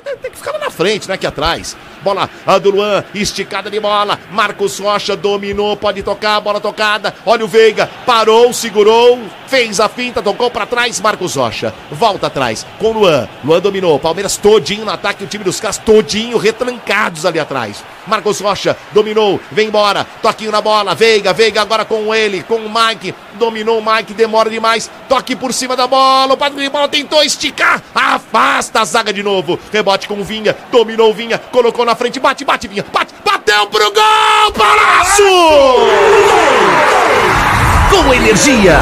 tem que ficar lá na frente, não é aqui atrás. Bola a do Luan, esticada de bola. Marcos Rocha dominou, pode tocar, bola tocada. Olha o Veiga, parou, segurou, fez a finta, tocou para trás. Marcos Rocha volta atrás com Luan. Luan dominou, Palmeiras todinho no ataque, o time dos caras todinho retrancados ali atrás. Marcos Rocha dominou, vem embora, toquinho na bola. Veiga, Veiga agora com ele, com o Mike. Dominou o Mike, demora demais. Toque por cima da bola, o Padre de bola tentou esticar, afasta a zaga de novo. Rebote com o Vinha, dominou o Vinha, colocou na frente, bate, bate, Vinha, bate, bateu pro gol, Palácio! Com energia.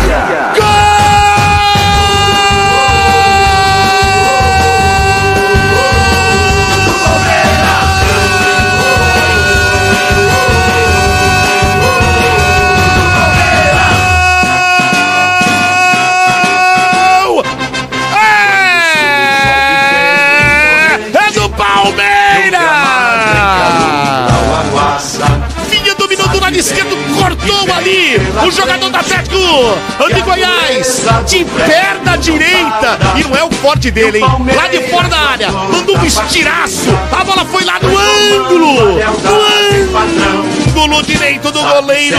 O jogador da Atlético de Goiás, de perna direita, e não é o forte dele, hein? Lá de fora da área, mandou um estiraço, a bola foi lá no ângulo, no ângulo direito do goleiro.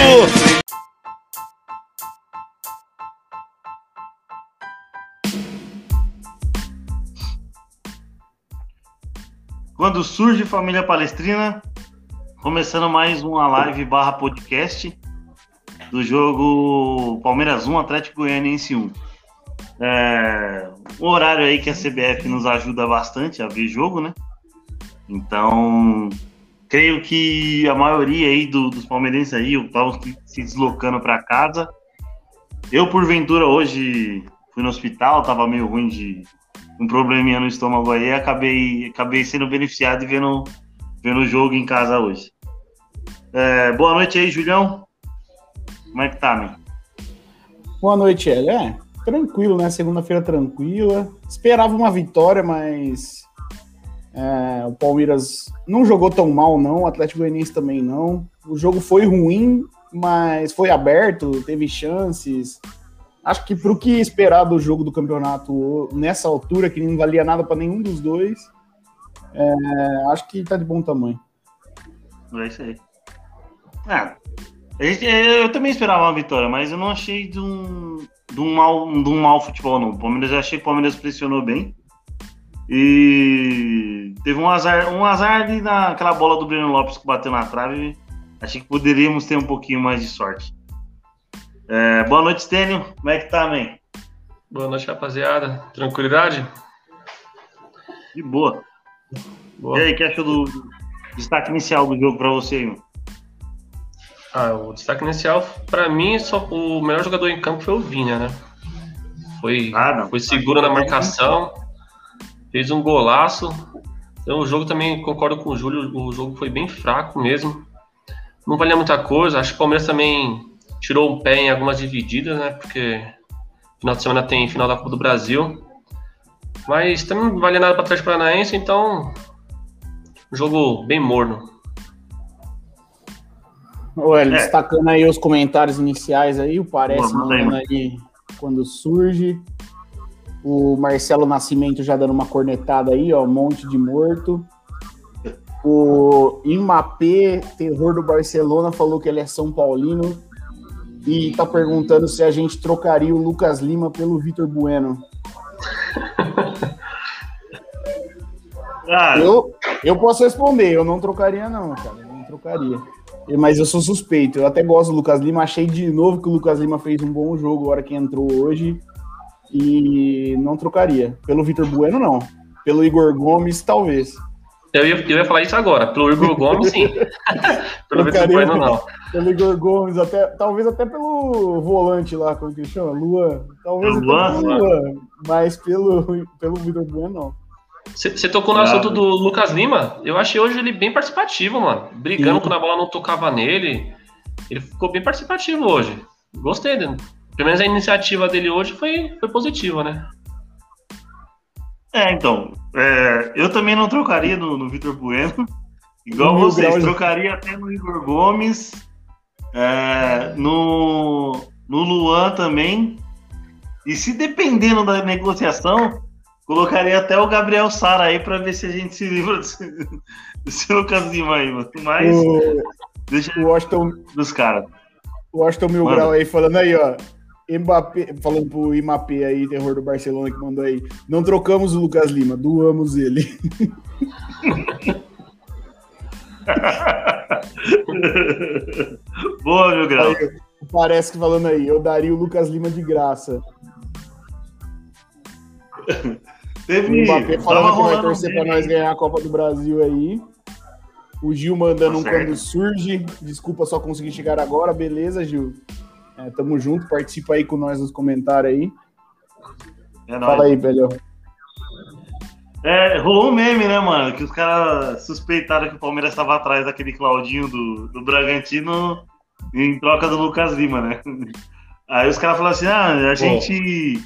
Quando surge Família Palestrina, começando mais uma live barra podcast do jogo Palmeiras 1, Atlético Goianiense 1. É, um horário aí que a CBF nos ajuda bastante a ver jogo, né? Então, creio que a maioria aí do- dos palmeirenses aí estavam se deslocando para casa. Eu, porventura, hoje fui no hospital, tava meio ruim de um probleminha no estômago aí, acabei, acabei sendo beneficiado e vendo, vendo o jogo em casa hoje. É, boa noite aí, Julião. Como é que tá, meu? Boa noite, Hélio. É, tranquilo, né? Segunda-feira tranquila. Esperava uma vitória, mas é, o Palmeiras não jogou tão mal, não. O Atlético Goianiense também não. O jogo foi ruim, mas foi aberto, teve chances. Acho que pro que esperar do jogo do campeonato nessa altura, que não valia nada para nenhum dos dois, é, acho que tá de bom tamanho. É isso aí. Ah, a gente- eu também esperava uma vitória, mas eu não achei de um, de um, mal, de um mal futebol, não. O Palmeiras, eu achei que o Palmeiras pressionou bem. E teve um azar, um azar ali naquela bola do Breno Lopes que bateu na trave. Achei que poderíamos ter um pouquinho mais de sorte. É, boa noite, Stênio. Como é que tá, man? Boa noite, rapaziada. Tranquilidade? De boa. Boa. E aí, o que achou do destaque inicial do jogo pra você, meu? Ah, o destaque inicial, pra mim, só o melhor jogador em campo foi o Vinha, né? Foi, Ah, foi seguro na marcação, fez um golaço. Então, o jogo também, concordo com o Júlio, o jogo foi bem fraco mesmo. Não valia muita coisa. Acho que o Palmeiras também tirou o pé em algumas divididas, né? Porque final de semana tem final da Copa do Brasil. Mas também não valia nada para trás Paranaense, então. Jogo bem morno. Hélio, É. destacando aí os comentários iniciais aí, o Parece Boa, mandando aí quando surge. O Marcelo Nascimento já dando uma cornetada aí, ó, um monte de morto. O Imapê, terror do Barcelona, falou que ele é São Paulino e tá perguntando se a gente trocaria o Lucas Lima pelo Vitor Bueno. Ah, Eu, eu posso responder, eu não trocaria, não, cara. Eu não trocaria. Mas eu sou suspeito. Eu até gosto do Lucas Lima. Achei de novo que o Lucas Lima fez um bom jogo agora que entrou hoje. E não trocaria. Pelo Vitor Bueno, não. Pelo Igor Gomes, talvez. Eu ia, eu ia falar isso agora. Pelo Igor Gomes, sim. Pelo Vitor. Bueno, não. Pelo Igor Gomes, até, talvez até pelo volante lá, como que ele chama? Luan. Talvez até Luan? Luan. Mas pelo, pelo Vitor Bueno, não. Você tocou no Claro. assunto do Lucas Lima. Eu achei hoje ele bem participativo, mano. Brigando Sim. quando a bola não tocava nele. Ele ficou bem participativo hoje. Gostei dele. Pelo menos a iniciativa dele hoje foi, foi positiva, né? É, então, é, eu também não trocaria no, no Vitor Bueno, igual No vocês, grau de- trocaria até no Igor Gomes, é, no, no Luan também, e se dependendo da negociação, colocaria até o Gabriel Sara aí pra ver se a gente se livra desse, desse Lucas Lima aí, mano. Mas O, deixa o Washington, dos caras. o Washington Mil. Grau aí falando aí, ó. Mbappé, falando pro Imapé aí, terror do Barcelona, que mandou aí. Não trocamos o Lucas Lima, doamos ele. Boa, meu grau. Aí, parece que falando aí, eu daria o Lucas Lima de graça. O Teve. Mbappé tava falando que vai torcer pra meme nós ganhar a Copa do Brasil aí. O Gil mandando Tá um certo. quando surge. Desculpa só conseguir chegar agora. Beleza, Gil? É, tamo junto. Participa aí com nós nos comentários aí. É nóis. Fala aí, velho. É, rolou um meme, né, mano? Que os caras suspeitaram que o Palmeiras estava atrás daquele Claudinho do, do Bragantino em troca do Lucas Lima, né? Aí os caras falaram assim: ah, a gente.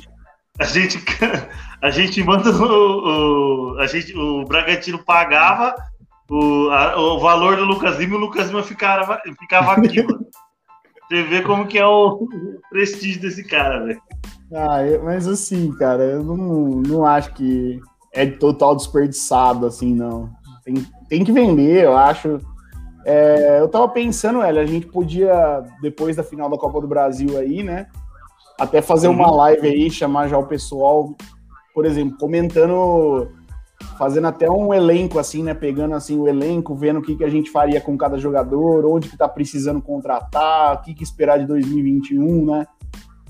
A gente, a gente manda o, o- a gente, o Bragantino pagava o, a- o valor do Lucas Lima e o Lucas Lima ficava, ficava aqui, mano. Você vê como que é o prestígio desse cara, velho. Ah, eu- mas assim, cara, eu não, não acho que é total desperdiçado, assim, não. Tem, tem que vender, eu acho. É, eu tava pensando, velho, a gente podia, depois da final da Copa do Brasil aí, né? Até fazer uma live aí, chamar já o pessoal, por exemplo, comentando, fazendo até um elenco, assim, né? Pegando assim o elenco, vendo o que, que a gente faria com cada jogador, onde que tá precisando contratar, o que, que esperar de 2021, né?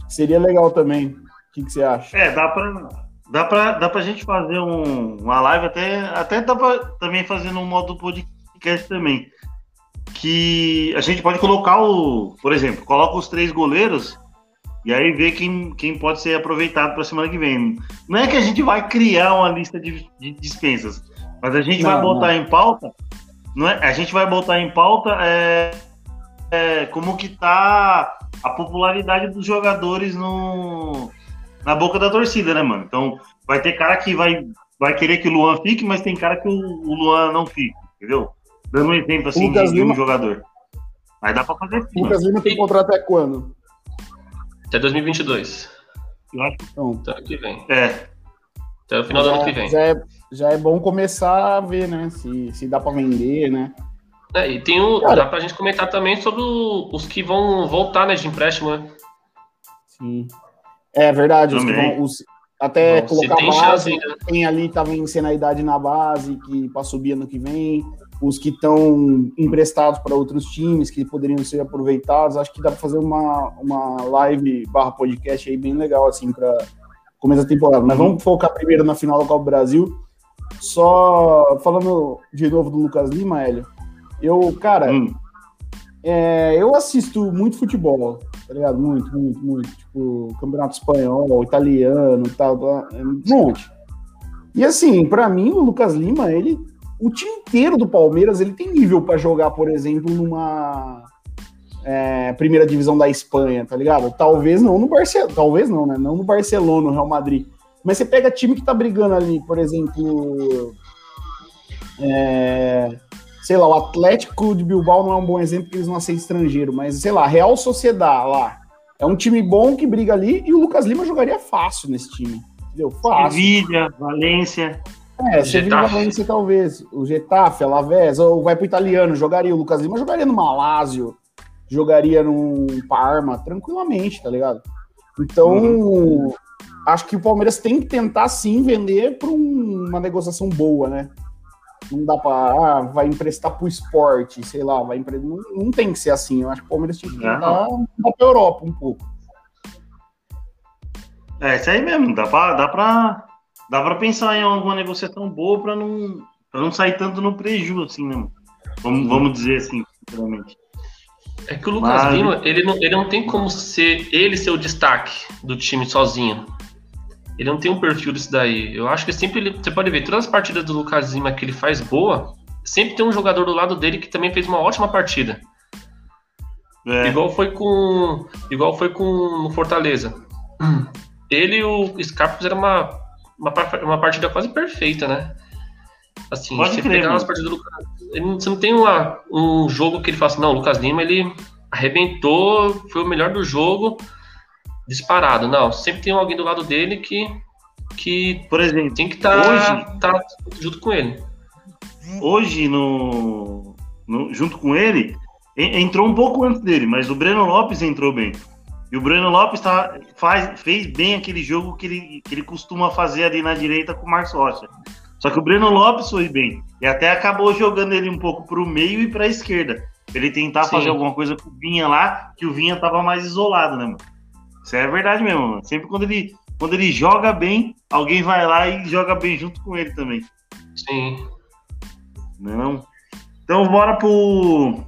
Seria legal também. O que, que você acha? É, dá pra, dá pra, dá pra gente fazer um, uma live, até, até dá pra também fazer no modo podcast também. Que a gente pode colocar o, por exemplo, coloca os três goleiros e aí vê quem, quem pode ser aproveitado para semana que vem. Não é que a gente vai criar uma lista de, de dispensas, mas a gente vai Não, botar em pauta, não é? A gente vai botar em pauta é, é, como que tá a popularidade dos jogadores no, na boca da torcida, né, mano? Então, vai ter cara que vai, vai querer que o Luan fique, mas tem cara que o, o Luan não fique, entendeu? Dando um exemplo assim de, de um jogador. Aí dá pra fazer sim, Lucas. Lima tem contrato até quando? Até 2022. Eu acho Então, Até ano que vem. que é. Até o final do já, ano que vem. já é, já é bom começar a ver, né? Se, se dá pra vender, né? É, e tem o. Cara- Dá pra gente comentar também sobre o- os que vão voltar, né, de empréstimo, né? Sim. É verdade. Os que Também. vão, os- até Bom, colocar tem base, chance ainda. quem ali tá vencendo a idade na base, que pra subir ano que vem, os que estão emprestados para outros times, que poderiam ser aproveitados. Acho que dá pra fazer uma, uma live barra podcast aí bem legal, assim, pra começo da temporada. Mas vamos focar primeiro na final da Copa do Brasil. Só falando de novo do Lucas Lima, Hélio. Eu, cara, Hum. é, eu assisto muito futebol, tá ligado? Muito, muito, muito. Tipo, campeonato espanhol, italiano, tal, tal, é um monte. E assim, pra mim, o Lucas Lima, ele. O time inteiro do Palmeiras, ele tem nível pra jogar, por exemplo, numa é, primeira divisão da Espanha, tá ligado? Talvez não no Barcelona, talvez não, né? Não no Barcelona, no Real Madrid. Mas você pega time que tá brigando ali, por exemplo. é, sei lá, o Atlético de Bilbao não é um bom exemplo porque eles não aceitam estrangeiro, mas sei lá, Real Sociedad lá. É um time bom que briga ali e o Lucas Lima jogaria fácil nesse time. Entendeu? Fácil. Sevilha, Valência. É, Sevilla Getafe. Valência talvez. O Getafe, Alavés, ou vai pro italiano, jogaria. O Lucas Lima jogaria no Malásio, jogaria no Parma, tranquilamente, tá ligado? Então, acho que o Palmeiras tem que tentar sim vender para uma negociação boa, né? Não dá pra. Ah, vai emprestar pro esporte, sei lá, vai empre... não, não tem que ser assim. Eu acho que o Palmeiras tinha que tentar pra Europa um pouco. É, isso aí mesmo. Dá pra, dá pra, dá pra pensar em alguma negociação boa pra não, pra não sair tanto no prejuízo, assim, né? mano? Vamos, vamos dizer assim, sinceramente. É que o Lucas Mas- Lima, ele não, ele não tem como ser ele ser o destaque do time sozinho. Ele não tem um perfil disso daí. Eu acho que sempre ele, você pode ver, todas as partidas do Lucas Lima que ele faz boa, sempre tem um jogador do lado dele que também fez uma ótima partida. É, Igual foi com. Igual foi com o Fortaleza. Ele e o Scarpa fizeram uma, uma, uma partida quase perfeita, né? Assim, Pode você crer, pegar mano. as partidas do Lucas. ele Você não tem uma, um jogo que ele fala assim, não, o Lucas Lima ele arrebentou, foi o melhor do jogo, disparado. Não, sempre tem alguém do lado dele que que, Por exemplo, tem que estar hoje, tá junto com ele. hoje no, no- junto com ele, en- entrou um pouco antes dele, mas o Breno Lopes entrou bem. E o Breno Lopes tá, faz, fez bem aquele jogo que ele, que ele costuma fazer ali na direita com o Marcos Rocha. Só que o Breno Lopes foi bem. E até acabou jogando ele um pouco para o meio e para a esquerda. Pra ele tentar Sim. fazer alguma coisa com o Vinha lá, que o Vinha tava mais isolado, né, mano? Isso é verdade mesmo, mano. Sempre quando ele, quando ele joga bem, alguém vai lá e joga bem junto com ele também. Sim. Não. Então bora pro,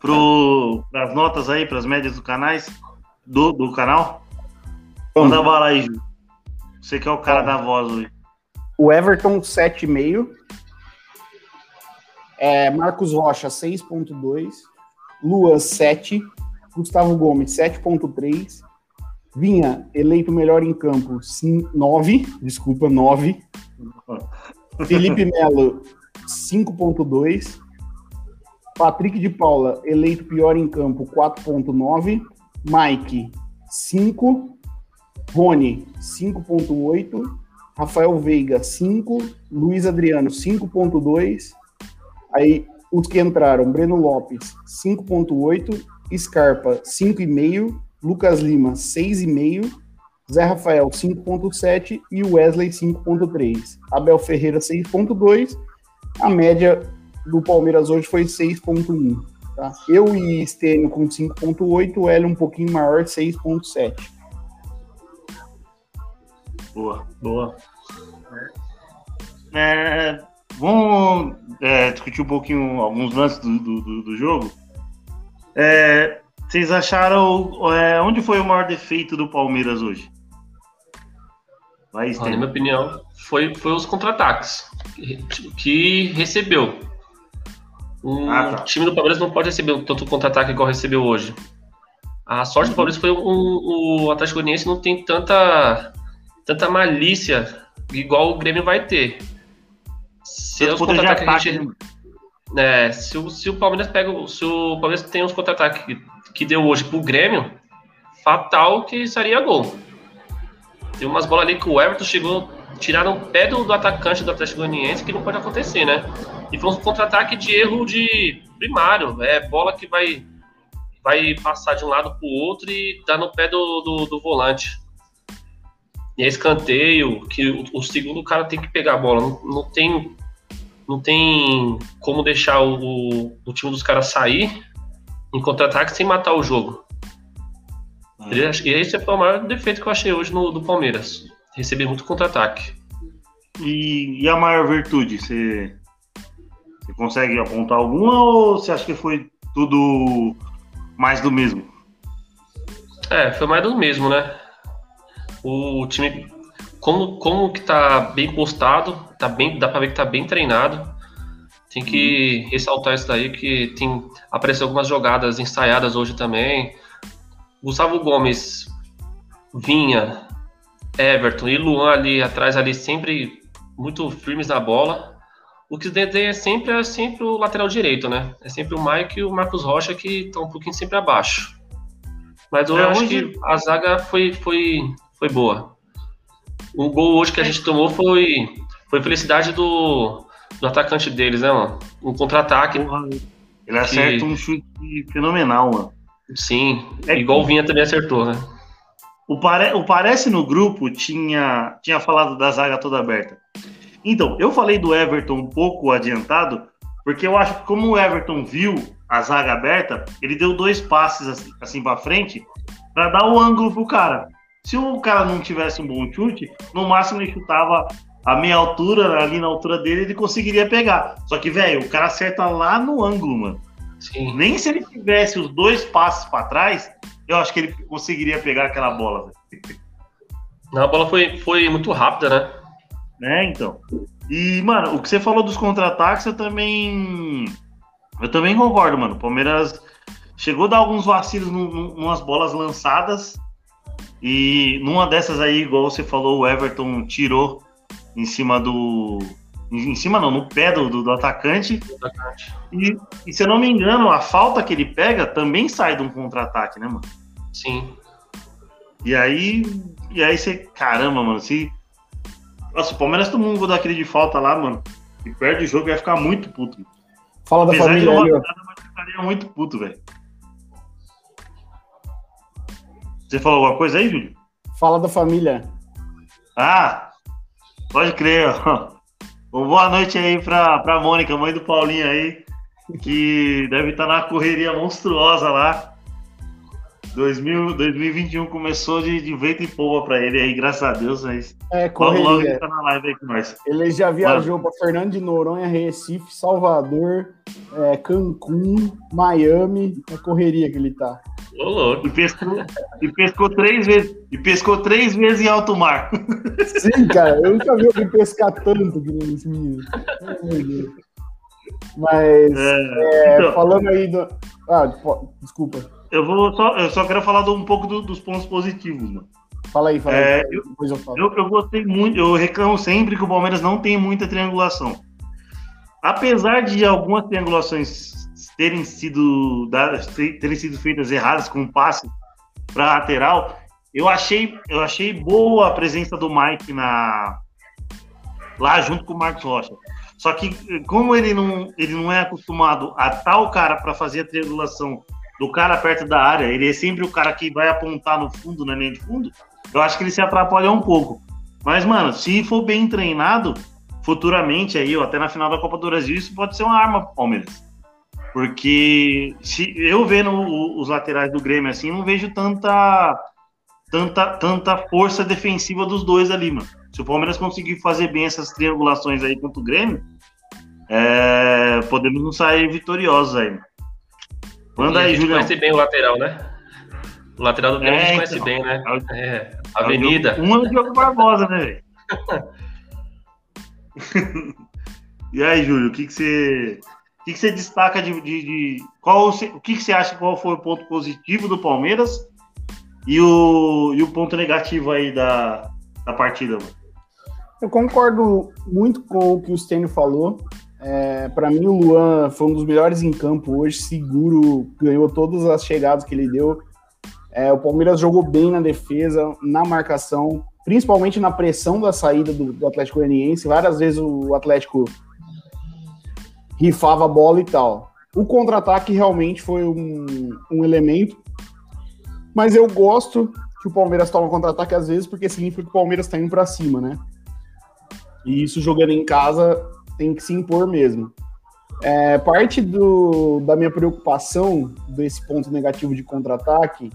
pro pras notas aí, pras médias do canais do, do canal. Vamos. Manda bala aí, Ju. Você que é o cara da voz hoje. O Everton, 7,5. É, Marcos Rocha, 6,2. Lua, 7. Gustavo Gomes, 7,3. Vinha, eleito melhor em campo, 9. Desculpa, 9. Felipe Melo, 5,2. Patrick de Paula, eleito pior em campo, 4,9. Mike, 5. Rony, 5,8. Rafael Veiga, 5. Luiz Adriano, 5.2. Aí os que entraram, Breno Lopes, 5.8. Scarpa, 5,5. Lucas Lima, 6,5. Zé Rafael, 5.7. E Wesley, 5.3. Abel Ferreira, 6.2. A média do Palmeiras hoje foi 6.1. Tá? Eu e Estênio com 5.8. O Hélio um pouquinho maior, 6.7. Boa. Boa. É, vamos é, discutir um pouquinho alguns lances do, do, do- do jogo. É, vocês acharam é, onde foi o maior defeito do Palmeiras hoje? Vai, Ah, na minha opinião, foi, foi os contra-ataques que, que recebeu. O Ah, tá. time do Palmeiras não pode receber tanto contra-ataque igual recebeu hoje. A sorte do Palmeiras foi um, o Atlético Goianiense não tem tanta, tanta malícia igual o Grêmio vai ter. Se Tanto os contra-ataques que a ataque, gente- né? é, se, o, se o Palmeiras pega, o- se o Palmeiras tem uns contra-ataques que, que deu hoje pro Grêmio, fatal que seria gol. Tem umas bolas ali que o Everton chegou, tiraram o pé do, do atacante do Atlético Goianiense, que não pode acontecer, né? E foi um contra-ataque de erro de primário, é bola que vai vai passar de um lado pro outro e dar no pé do, do, do volante. E é escanteio, que o, o segundo cara tem que pegar a bola, não, não tem não tem como deixar o, o time dos caras sair em contra-ataque sem matar o jogo. Ah. E acho que esse foi o maior defeito que eu achei hoje no do Palmeiras. Receber muito contra-ataque. E, e a maior virtude? Você, você consegue apontar alguma ou você acha que foi tudo mais do mesmo? É, foi mais do mesmo, né? O time, como, como que tá bem postado, tá bem, dá pra ver que tá bem treinado. Tem que ressaltar isso daí, que tem apareceu algumas jogadas ensaiadas hoje também. Gustavo Gomes, Vinha, Everton e Luan ali atrás, ali sempre muito firmes na bola. O que detém é sempre, é sempre o lateral direito, né? É sempre o Mike e o Marcos Rocha que estão um pouquinho sempre abaixo. Mas eu É, acho hoje- que a zaga foi, foi, foi boa. O gol hoje que a gente tomou foi, foi felicidade do, do atacante deles, né, mano? Um contra-ataque, Ele acerta um chute fenomenal, mano. sim. É igual que- o Vinha também acertou, né? O, pare... o Parece no grupo tinha... tinha falado da zaga toda aberta. Então, eu falei do Everton um pouco adiantado, porque eu acho que como o Everton viu a zaga aberta, ele deu dois passes assim, assim para frente para dar o ângulo pro cara. Se o cara não tivesse um bom chute, no máximo ele chutava a meia altura, ali na altura dele, ele conseguiria pegar. Só que, velho, o cara acerta lá no ângulo, mano. Sim. Nem se ele tivesse os dois passos para trás, eu acho que ele conseguiria pegar aquela bola. Não, a bola foi, foi muito rápida, né? Né, então. E, mano, o que você falou dos contra-ataques, eu também. Eu também concordo, mano. O Palmeiras chegou a dar alguns vacilos num, num, numas bolas lançadas. E numa dessas aí, igual você falou, o Everton tirou em cima do. Em cima não, no pé do, do, do atacante. Atacante. E, e se eu não me engano, a falta que ele pega também sai de um contra-ataque, né, mano? Sim. E aí, e aí você, caramba, mano, se Nossa, o Palmeiras todo mundo daquele de falta lá, mano. E perde o jogo vai ficar muito puto. Fala da Apesar família mas ficaria muito puto, velho. Você falou alguma coisa aí, Júlio? Fala da família. Ah, pode crer, ó. Uma boa noite aí pra, pra Mônica, mãe do Paulinho aí, que deve estar na correria monstruosa lá. 2000, 2021 começou de, de vento e polva pra ele aí, graças a Deus. Mas É, logo, logo ele correria. tá na live aí com nós. Ele já viajou para Fernando de Noronha, Recife, Salvador, é, Cancún, Miami. É correria que ele tá. Ô, louco. E pescou, e pescou três vezes. E pescou três vezes em alto mar. Sim, cara, eu nunca vi alguém pescar tanto que nem esse menino. Ai, meu Deus. Mas, É, é, então, falando aí do. Ah, desculpa. Eu, vou só, eu só quero falar do- um pouco do- dos pontos positivos, mano. Fala aí, fala É, aí. Depois eu falo. Eu, eu gostei muito, eu reclamo sempre que o Palmeiras não tem muita triangulação. Apesar de algumas triangulações terem sido dadas, terem sido feitas erradas com passe para lateral, eu achei, eu achei boa a presença do Mike na lá junto com o Marcos Rocha. Só que como ele não, ele não é acostumado a tal cara para fazer a triangulação do cara perto da área, ele é sempre o cara que vai apontar no fundo, na linha de fundo, eu acho que ele se atrapalha um pouco. Mas, mano, se for bem treinado, futuramente aí, ou até na final da Copa do Brasil, isso pode ser uma arma pro Palmeiras. Porque se eu vendo os laterais do Grêmio assim, não vejo tanta, tanta, tanta força defensiva dos dois ali, mano. Se o Palmeiras conseguir fazer bem essas triangulações aí contra o Grêmio, é, podemos não sair vitoriosos aí. mano. Manda E a aí, gente Julião. conhece bem o lateral, né? O lateral do Grêmio a É, gente conhece então. bem, né? É o- É, Avenida. Um é o Diogo Barbosa, né, velho? e aí, Júlio, o que, que você. O que, que você destaca de. de, de- qual, o que, que você acha qual foi o ponto positivo do Palmeiras e o, e o ponto negativo aí da, da partida, mano? Eu concordo muito com o que o Stênio falou. É, para mim, o Luan foi um dos melhores em campo hoje, seguro, ganhou todas as chegadas que ele deu. É, o Palmeiras jogou bem na defesa, na marcação, principalmente na pressão da saída do, do Atlético Goianiense. Várias vezes o Atlético rifava a bola e tal. O contra-ataque realmente foi um, um elemento, mas eu gosto que o Palmeiras toma contra-ataque às vezes, porque significa que o Palmeiras está indo para cima, né? E isso jogando em casa tem que se impor mesmo. É, parte do, da minha preocupação desse ponto negativo de contra-ataque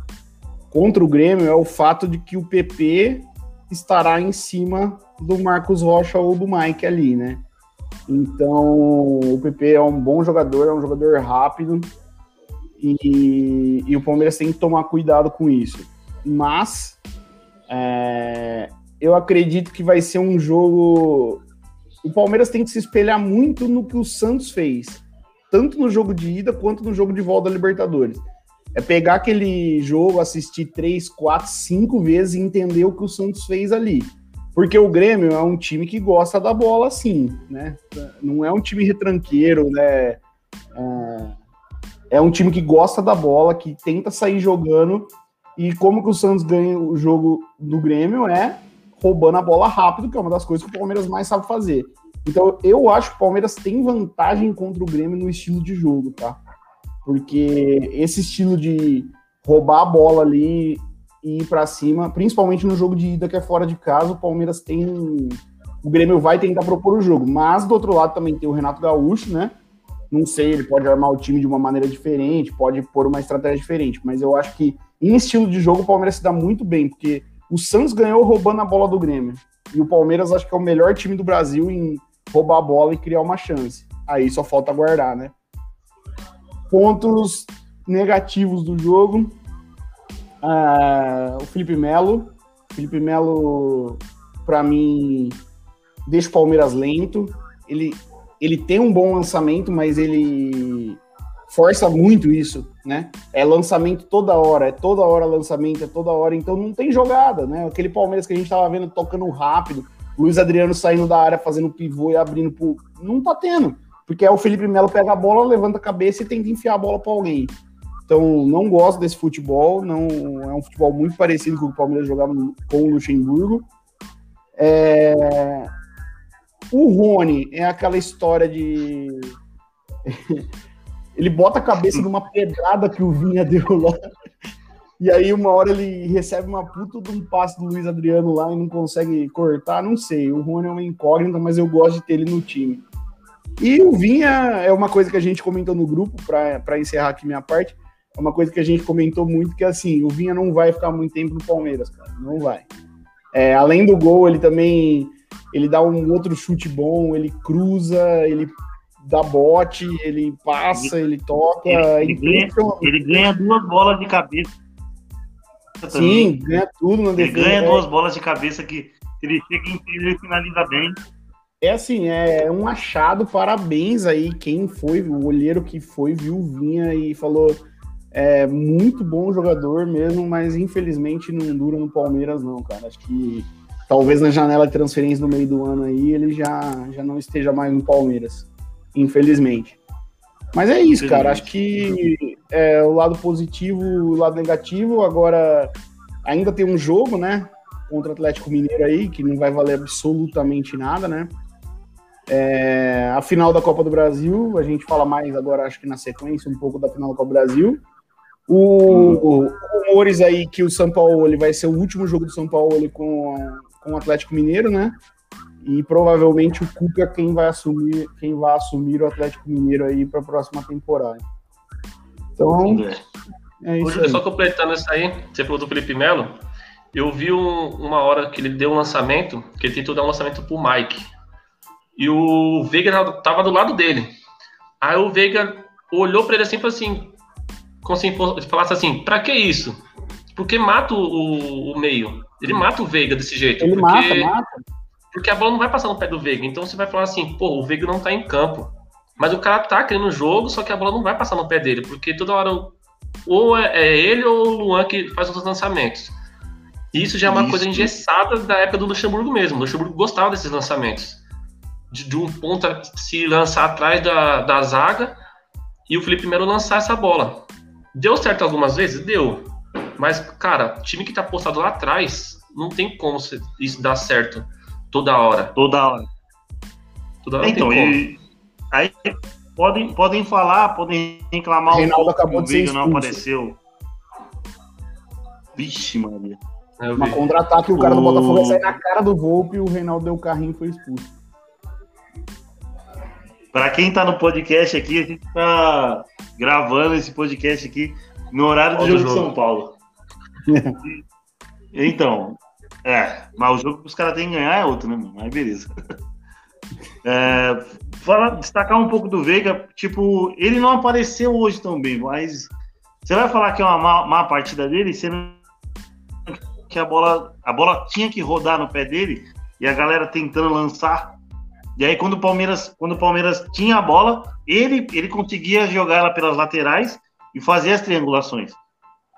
contra o Grêmio é o fato de que o PP estará em cima do Marcos Rocha ou do Mike ali, né? Então, o PP é um bom jogador, é um jogador rápido e, e o Palmeiras tem que tomar cuidado com isso. Mas é, eu acredito que vai ser um jogo. O Palmeiras tem que se espelhar muito no que o Santos fez, tanto no jogo de ida quanto no jogo de volta da Libertadores. É pegar aquele jogo, assistir três, quatro, cinco vezes e entender o que o Santos fez ali. Porque o Grêmio é um time que gosta da bola, sim, né? Não é um time retranqueiro, né? É, é um time que gosta da bola, que tenta sair jogando. E como que o Santos ganha o jogo do Grêmio é roubando a bola rápido, que é uma das coisas que o Palmeiras mais sabe fazer. Então eu acho que o Palmeiras tem vantagem contra o Grêmio no estilo de jogo, tá? Porque esse estilo de roubar a bola ali e ir para cima, principalmente no jogo de ida que é fora de casa, o Palmeiras tem. O Grêmio vai tentar propor o jogo, mas do outro lado também tem o Renato Gaúcho, né? Não sei, ele pode armar o time de uma maneira diferente, pode pôr uma estratégia diferente, mas eu acho que em estilo de jogo o Palmeiras se dá muito bem, porque o Santos ganhou roubando a bola do Grêmio. E o Palmeiras acho que é o melhor time do Brasil em roubar a bola e criar uma chance. Aí só falta guardar, né? Pontos negativos do jogo. Ah, o Felipe Melo. O Felipe Melo, para mim, deixa o Palmeiras lento. Ele, ele tem um bom lançamento, mas ele força muito isso, né? É lançamento toda hora, é toda hora lançamento, é toda hora, então não tem jogada, né? Aquele Palmeiras que a gente tava vendo tocando rápido, Luiz Adriano saindo da área fazendo pivô e abrindo pro. Não tá tendo. Porque é o Felipe Melo pega a bola, levanta a cabeça e tenta enfiar a bola para alguém. Então, não gosto desse futebol, não é um futebol muito parecido com o que o Palmeiras jogava com o Luxemburgo. É, O Rony é aquela história de. ele bota a cabeça numa pedrada que o Vinha deu lá. E aí, uma hora ele recebe uma puta de um passe do Luiz Adriano lá e não consegue cortar. Não sei. O Rony é uma incógnita, mas eu gosto de ter ele no time. E o Vinha é uma coisa que a gente comentou no grupo, para encerrar aqui minha parte. É uma coisa que a gente comentou muito, que é assim, o Vinha não vai ficar muito tempo no Palmeiras, cara. Não vai. É, além do gol, ele também ele dá um outro chute bom, ele cruza, ele dá bote, ele passa, ele, ele toca. Ele, ele, ganha, ele, ganha, duas bolas de cabeça. Sim, ganha tudo na defesa. Ele ganha é. duas bolas de cabeça que ele chega inteiro e finaliza bem. É assim, é um achado, parabéns aí. Quem foi, o olheiro que foi, viu, vinha e falou. É muito bom jogador mesmo, mas infelizmente não dura no Palmeiras, não, cara. Acho que talvez na janela de transferência no meio do ano aí ele já, já não esteja mais no Palmeiras, infelizmente. Mas é isso, cara. Acho que é, o lado positivo o lado negativo. Agora ainda tem um jogo, né? Contra o Atlético Mineiro aí, que não vai valer absolutamente nada, né? É, a final da Copa do Brasil, a gente fala mais agora, acho que na sequência, um pouco da final da Copa do Brasil. O, rumores aí que o São Paulo ele vai ser o último jogo do São Paulo ele, com, com o Atlético Mineiro, né? E provavelmente o Cuca quem vai assumir, quem vai assumir o Atlético Mineiro aí para a próxima temporada. Então, é isso. Aí. Só completando isso aí, você falou do Felipe Melo, eu vi um, uma hora que ele deu um lançamento, que ele tentou dar um lançamento pro Mike. E o Veiga tava do lado dele. Aí o Veiga olhou para ele assim e falou assim: como se falasse assim, pra que isso? Porque mata o, o, meio. Ele mata o Veiga desse jeito. Ele porque, mata, mata. Porque a bola não vai passar no pé do Veiga. Então você vai falar assim, pô, o Veiga não tá em campo. Mas o cara tá querendo o jogo, só que a bola não vai passar no pé dele. Porque toda hora ou é, é ele ou o Luan que faz os lançamentos. Isso já é uma isso. coisa engessada da época do Luxemburgo mesmo. O Luxemburgo gostava desses lançamentos. De, de um ponta se lançar atrás da, da zaga e o Felipe Melo lançar essa bola. Deu certo algumas vezes? Deu. Mas, cara, time que tá postado lá atrás, não tem como isso dar certo toda hora. Toda hora. Toda hora então, e, aí podem, podem falar, podem reclamar Reinaldo um pouco que o Veiga não apareceu. Vixe, Maria. Uma contra-ataque, o cara do Botafogo sair na cara do Volpe e o Reinaldo deu o carrinho e foi expulso. Para quem tá no podcast aqui, a gente tá gravando esse podcast aqui no horário do jogo, jogo de São Paulo. então, é, mas o jogo que os caras têm que ganhar é outro, né, mano? Mas beleza. É, fala, destacar um pouco do Veiga, tipo, ele não apareceu hoje tão bem, mas você vai falar que é uma má, má partida dele, sendo que a bola, a bola tinha que rodar no pé dele e a galera tentando lançar. E aí quando o Palmeiras, quando o Palmeiras tinha a bola, ele ele conseguia jogar ela pelas laterais e fazer as triangulações.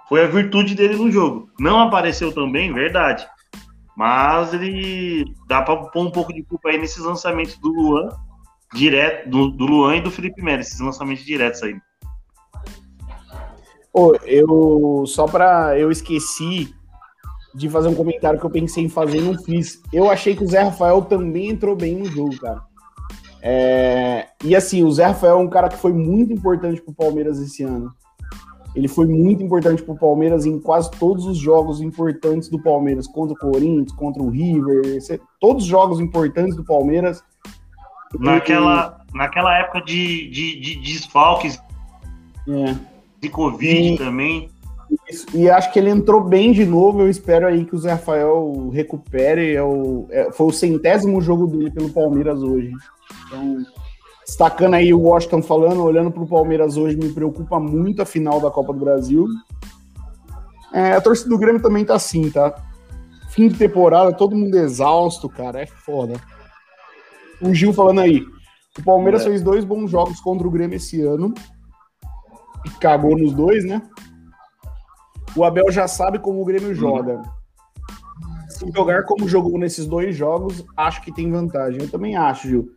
Foi a virtude dele no jogo. Não apareceu também, verdade. Mas ele dá para pôr um pouco de culpa aí nesses lançamentos do Luan, direto, do, do Luan e do Felipe Melo, esses lançamentos diretos aí. Pô, eu só para eu esqueci de fazer um comentário que eu pensei em fazer e não fiz. Eu achei que o Zé Rafael também entrou bem no jogo, cara. É... E assim, o Zé Rafael é um cara que foi muito importante pro Palmeiras esse ano. Ele foi muito importante pro Palmeiras em quase todos os jogos importantes do Palmeiras, contra o Corinthians, contra o River, todos os jogos importantes do Palmeiras. Naquela, naquela época de, de, de desfalques, é. de Covid e, também. Isso, e acho que ele entrou bem de novo. Eu espero aí que o Zé Rafael recupere. É o, é, foi o centésimo jogo dele pelo Palmeiras hoje. Então, destacando aí o Washington falando, olhando para o Palmeiras hoje, me preocupa muito a final da Copa do Brasil. É, a torcida do Grêmio também tá assim, tá? Fim de temporada, todo mundo exausto, cara. É foda. O Gil falando aí. O Palmeiras é. fez dois bons jogos contra o Grêmio esse ano. E cagou nos dois, né? O Abel já sabe como o Grêmio joga. Se jogar como jogou nesses dois jogos, acho que tem vantagem. Eu também acho, Gil.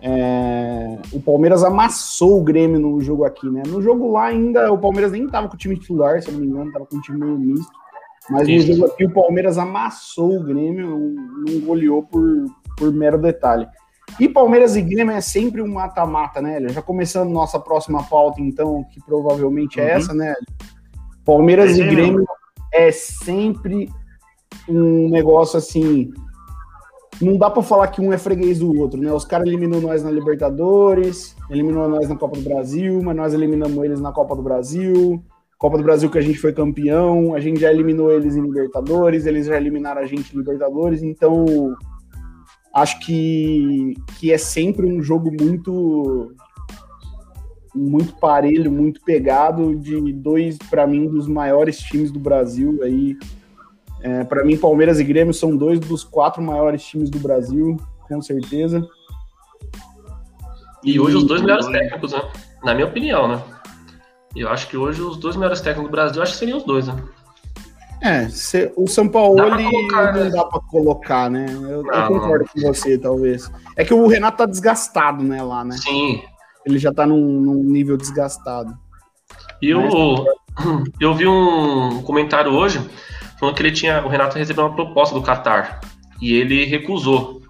É... o Palmeiras amassou o Grêmio no jogo aqui, né? No jogo lá ainda, o Palmeiras nem tava com o time titular, se eu não me engano, tava com o time meio misto. Mas no jogo aqui, o Palmeiras amassou o Grêmio, não goleou por, por mero detalhe. E Palmeiras e Grêmio é sempre um mata-mata, né? Já começando nossa próxima pauta, então, que provavelmente é Uhum. essa, né? Palmeiras Esse e é Grêmio é sempre um negócio assim. Não dá pra falar que um é freguês do outro, né? Os caras eliminam nós na Libertadores, eliminou nós na Copa do Brasil, mas nós eliminamos eles na Copa do Brasil. Copa do Brasil que a gente foi campeão, a gente já eliminou eles em Libertadores, eles já eliminaram a gente em Libertadores, então acho que, que é sempre um jogo muito muito parelho, muito pegado de dois para mim dos maiores times do Brasil aí. É, para mim Palmeiras e Grêmio são dois dos quatro maiores times do Brasil, com certeza. E hoje os dois melhores técnicos, né? Na minha opinião, né? Eu acho que hoje os dois melhores técnicos do Brasil, acho que seriam os dois, né? É, o São Paulo Dá colocar, não né? dá pra colocar, né? Eu, eu Não, concordo com você, talvez. É que o Renato tá desgastado, né, lá, né? Sim. Ele já tá num, num nível desgastado. E eu, Mas- eu vi um comentário hoje falando que ele tinha. O Renato recebeu uma proposta do Qatar e ele recusou.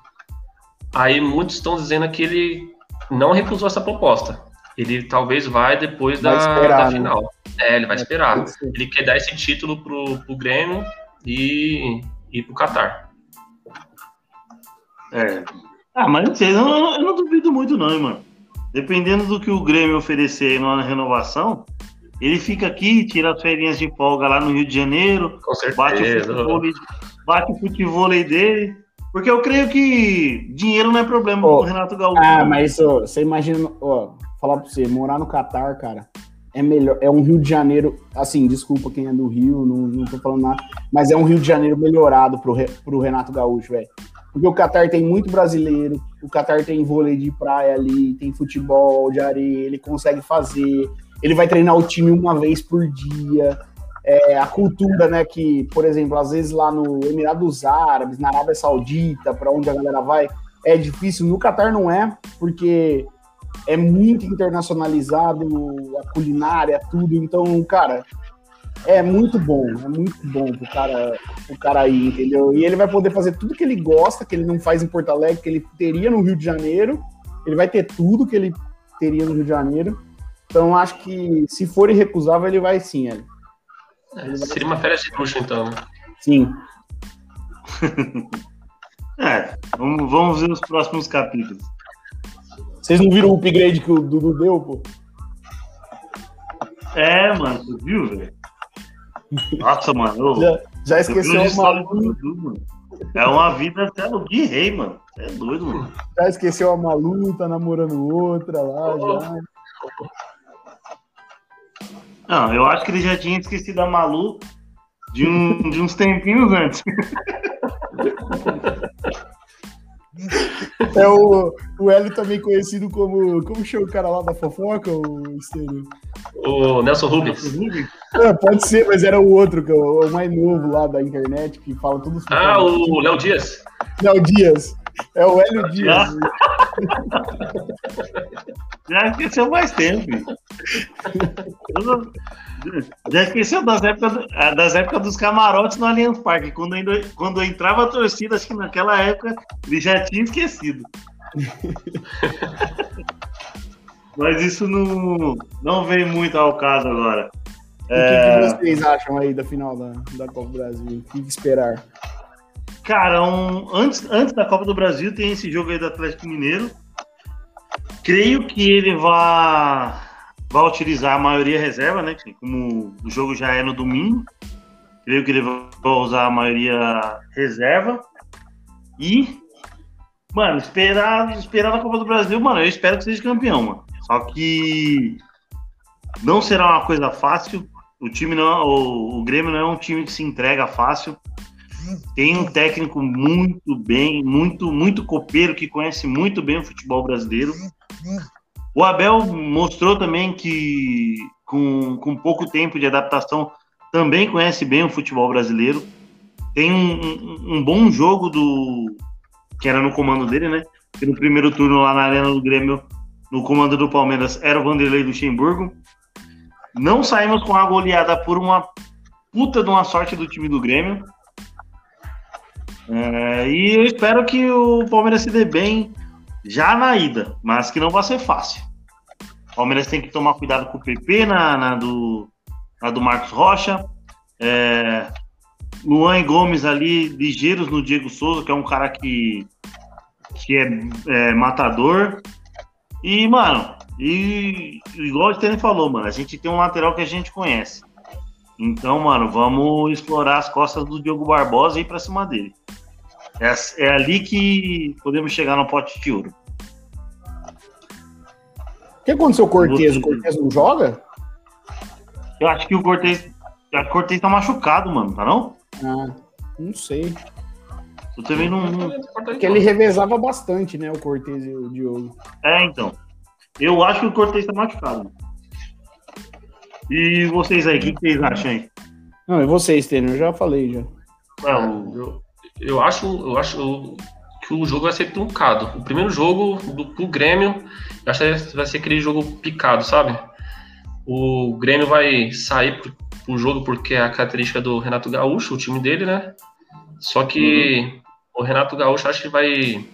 Aí muitos estão dizendo que ele não recusou essa proposta. Ele talvez vai depois Vai da, esperar, da né? final. É, ele vai esperar. Pode ser. Ele quer dar esse título pro, pro Grêmio e, e pro Qatar. É. Ah, mas não sei, eu não, eu não duvido muito, não, hein, mano. Dependendo do que o Grêmio oferecer aí na renovação, ele fica aqui, tira as férias de folga lá no Rio de Janeiro, Com bate o futebol, bate o futebol dele. Porque eu creio que dinheiro não é problema Ô, pro Renato Gaúcho. Ah, mas ó, você imagina, ó, falar pra você, morar no Catar, cara, é melhor, é um Rio de Janeiro, assim, desculpa quem é do Rio, não, não tô falando nada, mas é um Rio de Janeiro melhorado pro, pro Renato Gaúcho, velho. Porque o Catar tem muito brasileiro, o Catar tem vôlei de praia ali, tem futebol de areia, ele consegue fazer, ele vai treinar o time uma vez por dia. É, a cultura, né, que, por exemplo, às vezes lá no Emirados Árabes, na Arábia Saudita, para onde a galera vai, é difícil. No Catar não é, porque é muito internacionalizado, a culinária, tudo. Então, cara, é muito bom, é muito bom pro cara, pro cara ir, entendeu? E ele vai poder fazer tudo que ele gosta, que ele não faz em Porto Alegre, que ele teria no Rio de Janeiro. Ele vai ter tudo que ele teria no Rio de Janeiro. Então, acho que se for irrecusável, ele vai sim, ele. É, seria uma férias de luxo, então. né? Sim. É, vamos, vamos ver os próximos capítulos. Vocês não viram o upgrade que o Dudu deu, pô? É, mano, tu viu, velho? Nossa, mano. eu- Já, já eu esqueceu vi o a histórico Malu, do Dudu, mano. É uma vida céu de rei, mano. É doido, mano. já esqueceu a Malu, tá namorando outra lá, já. Não, eu acho que ele já tinha esquecido a Malu de, um, de uns tempinhos antes. É o, o Hélio também conhecido como. Como chama o cara lá da fofoca, o? O Nelson Rubens. É, pode ser, mas era o outro, que é o, o mais novo lá da internet, que fala tudo. Ah, o Léo Dias. Léo Dias. É o Hélio Dias. Já esqueceu mais tempo. não- Já esqueceu das épocas, do- ah, das épocas dos camarotes no Allianz Parque. Quando, ainda, quando entrava a torcida, acho que naquela época ele já tinha esquecido. Mas isso não, não vem muito ao caso agora. O que, É. que vocês acham aí da final da, da Copa do Brasil? O que esperar? Cara, um- antes, antes da Copa do Brasil tem esse jogo aí do Atlético Mineiro. Creio que ele vai, vai utilizar a maioria reserva, né? Como o jogo já é no domingo. Creio que ele vai usar a maioria reserva. E, mano, esperar, esperar na Copa do Brasil, mano, eu espero que seja campeão, mano. Só que não será uma coisa fácil. O time não, o, o Grêmio não é um time que se entrega fácil. Tem um técnico muito bem, muito, muito copeiro, que conhece muito bem o futebol brasileiro. O Abel mostrou também que, com, com pouco tempo de adaptação, também conhece bem o futebol brasileiro. Tem um, um- um bom jogo do. que era no comando dele, né? Que no primeiro turno lá na Arena do Grêmio, no comando do Palmeiras, era o Vanderlei Luxemburgo. Não saímos com a goleada por uma puta de uma sorte do time do Grêmio. É, e eu espero que o Palmeiras se dê bem, já na ida, mas que não vai ser fácil. O Palmeiras tem que tomar cuidado com o PP na, na do, na do Marcos Rocha. É, Luan e Gomes ali, ligeiros no Diego Souza, que é um cara que, que é, é matador. E, mano, e igual o Tênis falou, mano, a gente tem um lateral que a gente conhece. Então, mano, vamos explorar as costas do Diogo Barbosa e ir pra cima dele. É, é ali que podemos chegar no pote de ouro. O que aconteceu com o Cortez? O Cortez não joga? Eu acho que o Cortez. Acho que o Cortez tá machucado, mano, tá não? Ah, não sei. Eu também não. não... Porque ele revezava bastante, né? O Cortez e o Diogo. É, então. Eu acho que o Cortez tá machucado. E vocês aí, o que, que vocês acham aí? Não, e vocês, Tênis? Eu já falei já. Não, Eu, eu acho, eu acho que o jogo vai ser truncado. O primeiro jogo do, do Grêmio, eu acho que vai ser aquele jogo picado, sabe? O Grêmio vai sair pro, pro jogo porque é a característica do Renato Gaúcho, o time dele, né? Só que o Renato Gaúcho acho que vai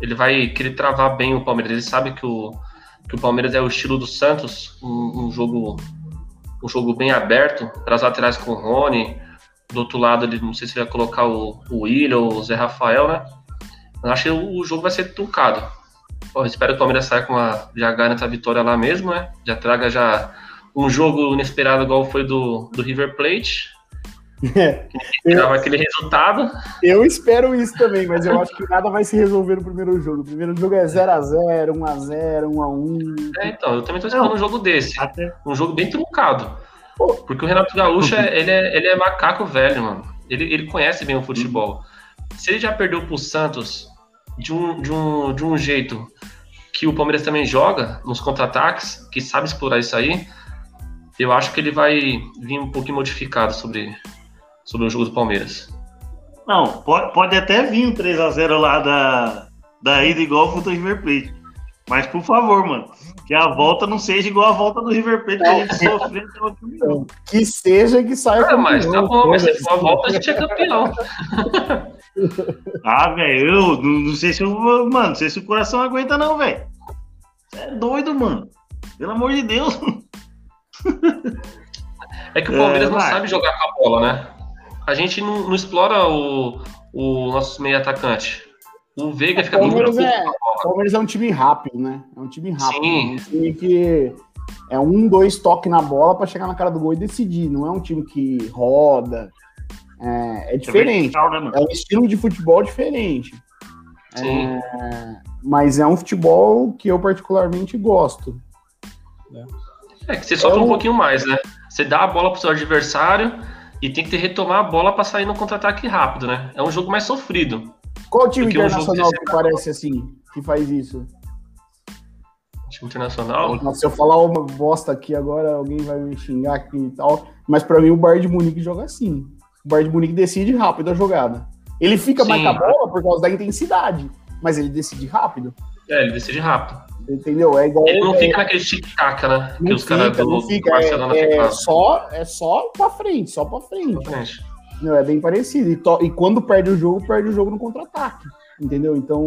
ele vai querer travar bem o Palmeiras. Ele sabe que o, que o Palmeiras é o estilo do Santos, um, um jogo um jogo bem aberto, para as laterais com o Rony, do outro lado ele não sei se vai colocar o, o ou o Zé Rafael, né? Eu acho que o jogo vai ser truncado. Eu espero que o Palmeiras saia com a, já garanta a vitória lá mesmo, né? Já traga já um jogo inesperado igual foi do, do River Plate. Esperava aquele resultado. Eu espero isso também, mas eu acho que nada vai se resolver no primeiro jogo. O primeiro jogo é 0x0, 1x0, 1x1. É, então, eu também tô esperando um jogo desse. até, Um jogo bem truncado. Porque o Renato Gaúcho, é, ele, é, ele é macaco velho, mano. Ele, ele conhece bem o futebol. Se ele já perdeu pro Santos de um, de, um, de um jeito que o Palmeiras também joga, nos contra-ataques, que sabe explorar isso aí, eu acho que ele vai vir um pouquinho modificado sobre, sobre o jogo do Palmeiras. não, pode, pode até vir um 3x0 lá da, da ida igual o River Plate. Mas por favor, mano, que a volta não seja igual a volta do River Plate que a gente sofreu até o jogo. Que seja que saia Ah, mas tá campeão, bom, mas se foda-se. for a volta, a gente é campeão. Ah, velho, eu não, não sei se eu. Mano, não sei se o coração aguenta, não, velho. Você é doido, mano. Pelo amor de Deus. É que o Palmeiras É, não sabe jogar com a bola, né? A gente não, não explora o, o nosso meio atacante. O Veiga fica muito pouco é-. O Palmeiras é um time rápido, né? É um time rápido. Sim. É um time que é um, dois toques na bola pra chegar na cara do gol e decidir. Não é um time que roda. É, é diferente. vertical, né? É um estilo de futebol diferente. Sim. É, mas é um futebol que eu particularmente gosto. É que você sofre É um um- pouquinho mais, né? Você dá a bola pro seu adversário e tem que ter, retomar a bola pra sair no contra-ataque rápido, né? É um jogo mais sofrido. Qual time Porque internacional que parece assim, que faz isso? Time internacional. Nossa, se eu falar uma bosta aqui agora, alguém vai me xingar aqui e tal. Mas pra mim o Bayern de Munique joga assim. O Bayern de Munique decide rápido a jogada. Ele fica mais Sim. com a bola por causa da intensidade, mas ele decide rápido. É, ele decide rápido. Entendeu? É igual. Ele não é, fica naquele tic-tac, né? Que não os caras do, não do fica. Barcelona É, é só, é só pra frente, só pra frente. Exatamente. É bem parecido. E, to- e quando perde o jogo, perde o jogo no contra-ataque. Entendeu? Então,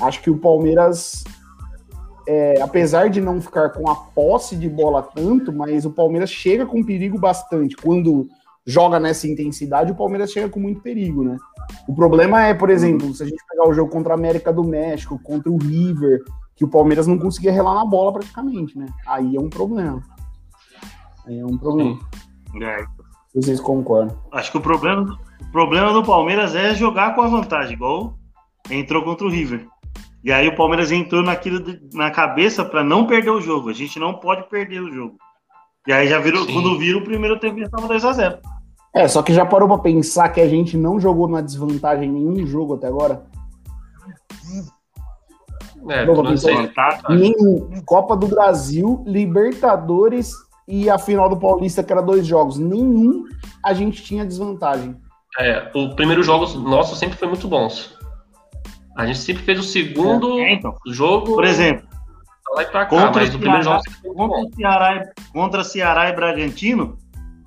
acho que o Palmeiras, é, apesar de não ficar com a posse de bola tanto, mas o Palmeiras chega com perigo bastante. Quando joga nessa intensidade, o Palmeiras chega com muito perigo, né? O problema é, por exemplo, se a gente pegar o jogo contra a América do México, contra o River, que o Palmeiras não conseguia relar na bola praticamente, né? Aí é um problema. Aí é um problema. É, Vocês concordam? Acho que o problema, o problema do Palmeiras é jogar com a vantagem, igual entrou contra o River. E aí o Palmeiras entrou naquilo de- na cabeça para não perder o jogo. A gente não pode perder o jogo. E aí já virou, Sim. quando vira o primeiro tempo já estava 2x0. É, só que já parou pra pensar que a gente não jogou na desvantagem em nenhum jogo até agora? É, Vamos não sei. Tá? Nenhum. Copa do Brasil, Libertadores e a final do Paulista, que era dois jogos. Nenhum a gente tinha desvantagem. É, o primeiro jogo nosso sempre foi muito bons. A gente sempre fez o segundo É, então. jogo Por exemplo, lá e pra cá, contra mas o primeiro Ceará- jogo contra Ceará, e- contra Ceará e Bragantino,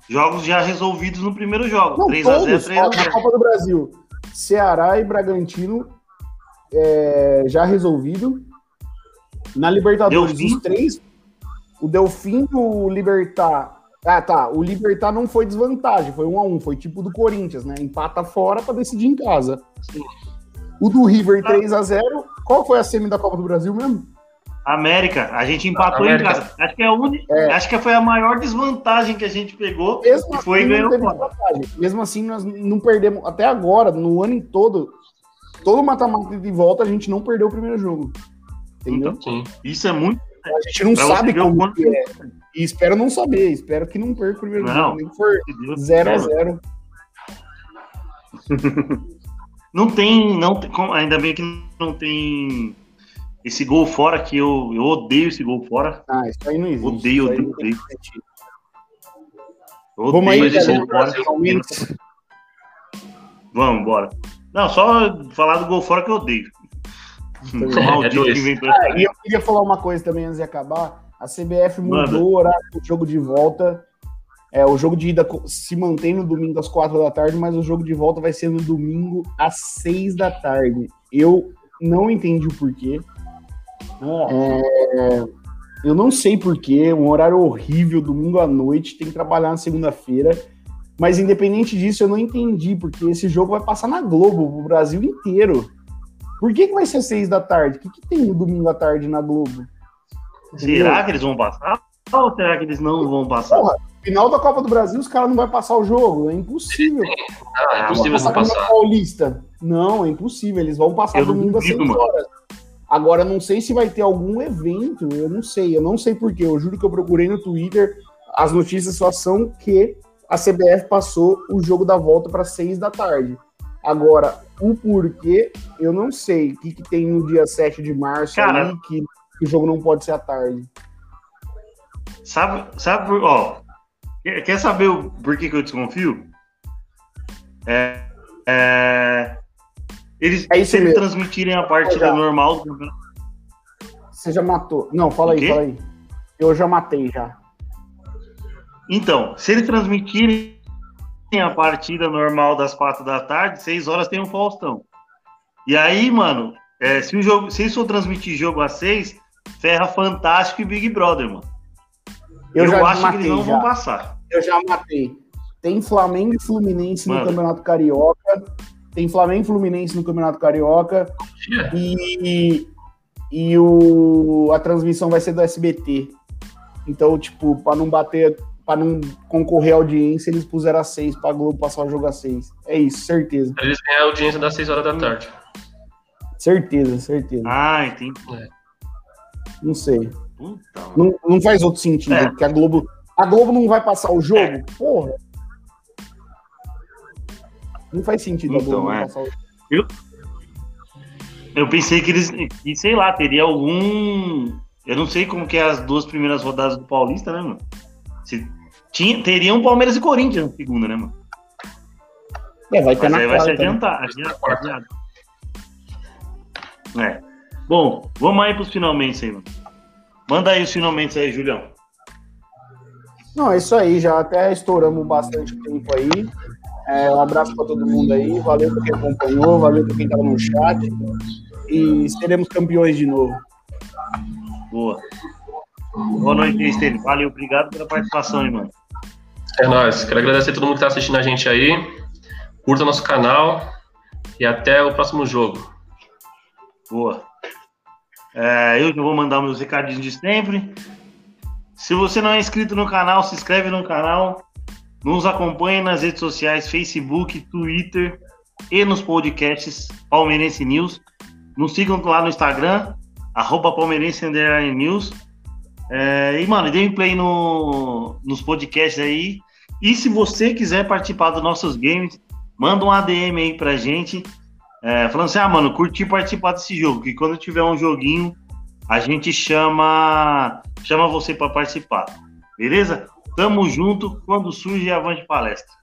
jogos já resolvidos no primeiro jogo. Não, 3x0, todos. ó, 3x0. Na Copa do Brasil, Ceará e Bragantino é, já resolvido. Na Libertadores, os três. O Delfim, o Libertar. Ah, tá. O Libertar não foi desvantagem, foi um a um. Foi tipo do Corinthians, né? Empata fora pra decidir em casa. O do River 3 a 0 Qual foi a semi da Copa do Brasil mesmo? América, a gente empatou América. em casa. Acho que, é a uni... É. Acho que foi a maior desvantagem que a gente pegou. Mesmo E foi e assim, ganhou. Mesmo assim, nós não perdemos. Até agora, no ano em todo, todo mata-mata de volta, a gente não perdeu o primeiro jogo. Entendeu? Sim. Isso é muito. A gente não Pra sabe como que é. E espero não saber. Espero que não perca o primeiro Não. jogo. Nem for Deus 0 a do céu. 0 Não tem, não tem, ainda bem que não tem esse gol fora que eu, eu odeio esse gol fora. Ah, isso aí não existe. Odeio, odeio, odeio. Eu Vamos aí, odeio esse gol fora. Vamos, bora. Não, só falar do gol fora que eu odeio. É dois. Ah, e eu queria falar uma coisa também antes de acabar. A CBF mudou o horário do jogo de volta. É, o jogo de ida se mantém no domingo às quatro da tarde, mas o jogo de volta vai ser no domingo às seis da tarde. Eu não entendi o porquê. É, eu não sei porquê, um horário horrível, domingo à noite, tem que trabalhar na segunda-feira. Mas independente disso, eu não entendi, porque esse jogo vai passar na Globo, o Brasil inteiro. Por que, que vai ser seis da tarde? O que, que tem no domingo à tarde na Globo? Será que eles vão passar? Ou será que eles não vão passar? Porra, final da Copa do Brasil, os caras não vão passar o jogo. É impossível. Ah, é impossível não Passar. Paulista. Não, é impossível. Eles vão passar Eu domingo às 6 duvido, mano. horas. Agora, não sei se vai ter algum evento. Eu não sei. Eu não sei porquê. Eu juro que eu procurei no Twitter. As notícias só são que a CBF passou o jogo da volta para 6 da tarde. Agora, o porquê, eu não sei. O que, que tem no dia 7 de março Cara- que, que o jogo não pode ser à tarde. Sabe, sabe ó, quer, saber o, por que, eu desconfio? É, é, eles, É isso se eles transmitirem a partida normal. Você já matou. Não, fala aí, fala aí. Eu já matei já. Então, se eles transmitirem a partida normal das quatro da tarde, seis horas tem um Faustão. E aí, mano, é, se, o jogo, se eles for transmitir jogo às seis, ferra Fantástico e Big Brother, mano. Eu, Eu, já acho que matei eles não já. vão passar. Eu já matei. Tem Flamengo e Fluminense no Mano. Campeonato Carioca. Tem Flamengo e Fluminense no Campeonato Carioca. E, e o, a transmissão vai ser do SBT. Então, tipo, para não bater, para não concorrer à audiência, eles puseram a 6 pra Globo passar o jogo a 6. É isso, certeza. Pra eles ganharem a audiência das 6 horas da tarde. Certeza, certeza. Ah, entendi. Não sei. Mano. Não, não faz outro sentido, É. porque a Globo. A Globo não vai passar o jogo? É. Porra. Não faz sentido a Então, Globo não é. passar o jogo. Eu pensei que eles, que, sei lá, teria algum. Eu não sei como que é as duas primeiras rodadas do Paulista, né, mano? Se, tinha, teriam Palmeiras e Corinthians na segunda, né, mano? É, vai ter Mas na aí vai se quarta, né? adiantar. adianta- É. Bom, vamos aí pros finalmente aí, mano. Manda aí os finalmente aí, Julião. Não, é isso aí, já até estouramos bastante tempo aí. É, um abraço para todo mundo aí, valeu para quem acompanhou, valeu para quem estava no chat. E seremos campeões de novo. Boa. Boa noite, Estênio. Valeu, obrigado pela participação mano. É nóis. Quero agradecer a todo mundo que tá assistindo a gente aí. Curta nosso canal. E até o próximo jogo. Boa. É, eu já vou mandar meus recadinhos de sempre. Se você não é inscrito no canal, se inscreve no canal. Nos acompanhe nas redes sociais, Facebook, Twitter e nos podcasts Palmeirense News. Nos sigam lá no Instagram, arroba Palmeirense News. É, e, mano, dê um play no, nos podcasts aí. E se você quiser participar dos nossos games, manda um ADM aí pra gente. É, falando assim, ah, mano, curti participar desse jogo, que quando tiver um joguinho, a gente chama chama você para participar. Beleza? Tamo junto quando surge avante palestra.